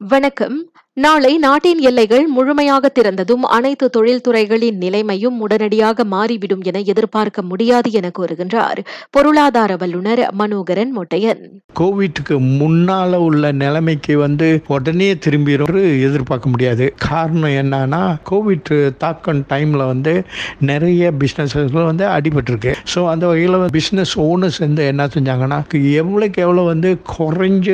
வணக்கம். நாளை நாட்டின் எல்லைகள் முழுமையாக திறந்ததும் அனைத்து தொழில்துறைகளின் நிலைமையும் உடனடியாக மாறிவிடும் என எதிர்பார்க்க முடியாது என கூறுகின்றார். பொருளாதார வல்லுநர் மனோகரன் மொட்டையன். கோவிட்டுக்கு முன்னால உள்ள நிலைமைக்கு வந்து உடனே திரும்பிடும் எதிர்பார்க்க முடியாது. காரணம் என்னன்னா கோவிட் தாக்கம் டைம்ல வந்து நிறைய பிஸ்னஸஸ்கள் வந்து அடிபட்டிருக்கு. ஸோ அந்த வகையில் பிஸ்னஸ் ஓனர்ஸ் வந்து என்ன செஞ்சாங்கன்னா எவ்வளோக்கு எவ்வளோ வந்து குறைஞ்ச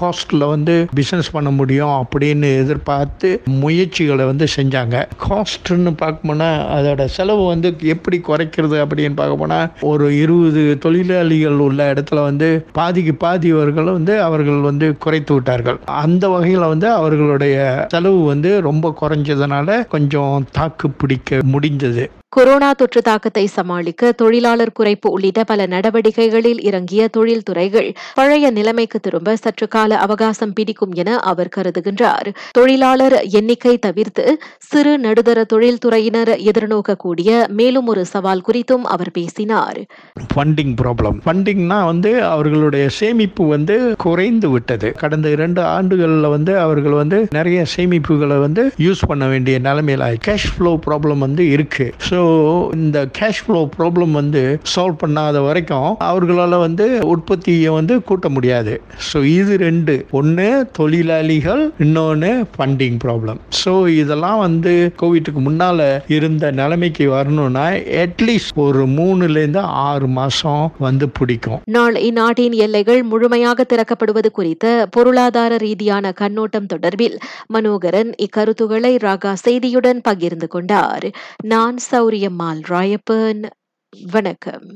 காஸ்ட்ல வந்து பிஸ்னஸ் பண்ண முடியும் அப்படி அப்படின்னு எதிர்பார்த்து முயற்சிகளை வந்து செஞ்சாங்க. காஸ்ட்னு பார்க்கணும்னா அதோட செலவு வந்து எப்படி குறைக்கிறது அப்படின்னு பார்க்க போனால் ஒரு இருபது தொழிலாளிகள் உள்ள இடத்துல வந்து பாதிக்கு பாதியவர்கள் வந்து அவர்கள் வந்து குறைத்து விட்டார்கள். அந்த வகையில் வந்து அவர்களுடைய செலவு வந்து ரொம்ப குறைஞ்சதுனால கொஞ்சம் தாக்கு பிடிக்க முடிந்தது கொரோனா தொற்று தாக்கத்தை சமாளிக்க தொழிலாளர் குறைப்பு உள்ளிட்ட பல நடவடிக்கைகளில் இறங்கிய தொழில்துறைகள் பழைய நிலைமைக்கு திரும்ப சற்று கால அவகாசம் பிடிக்கும் என அவர் கருதுகின்றார் தொழிலாளர் எண்ணிக்கை தவிர்த்து சிறு நடுத்தர தொழில்துறையினர் எதிர்நோக்கக்கூடிய மேலும் ஒரு சவால் குறித்தும் அவர் பேசினார். ஃபண்டிங் ப்ராப்ளம் ஃபண்டிங்னா வந்து அவர்களுடைய சேமிப்பு வந்து குறைந்து விட்டது. கடந்த இரண்டு ஆண்டுகளில் வந்து அவர்கள் வந்து நிறைய சேமிப்புகளை வந்து யூஸ் பண்ண வேண்டிய நிலைமையில கேஷ் ஃப்ளோ ப்ராப்ளம் வந்து இருக்கு. ஸோ இந்த கேஷ் ஃப்ளோ ப்ராப்ளம் வந்து சால்வ் பண்ணாத வரைக்கும் அவர்களால் வந்து உற்பத்தியை வந்து கூட்ட முடியாது. ஸோ இது ரெண்டு. ஒன்று தொழிலாளிகள் இன்னொன்று ஃபண்டிங் ப்ராப்ளம் ஸோ இதெல்லாம் வந்து கோவிட்டுக்கு முன்னால் இருந்த நிலைமைக்கு வரணும்னா அட்லீஸ்ட் ஒரு மூணுலேருந்து ஆறு மாதம் வந்து பிடிக்கும். நாள் இந்நாட்டின் எல்லைகள் முழுமையாக திறக்கப்படுவது குறித்த பொருளாதார ரீதியான கண்ணோட்டம் தொடர்பில் மனோகரன் இக்கருத்துக்களை ராகா செய்தியுடன் பகிர்ந்து கொண்டார். நான் சௌரியம்மாள் ராயப்பன். வணக்கம்.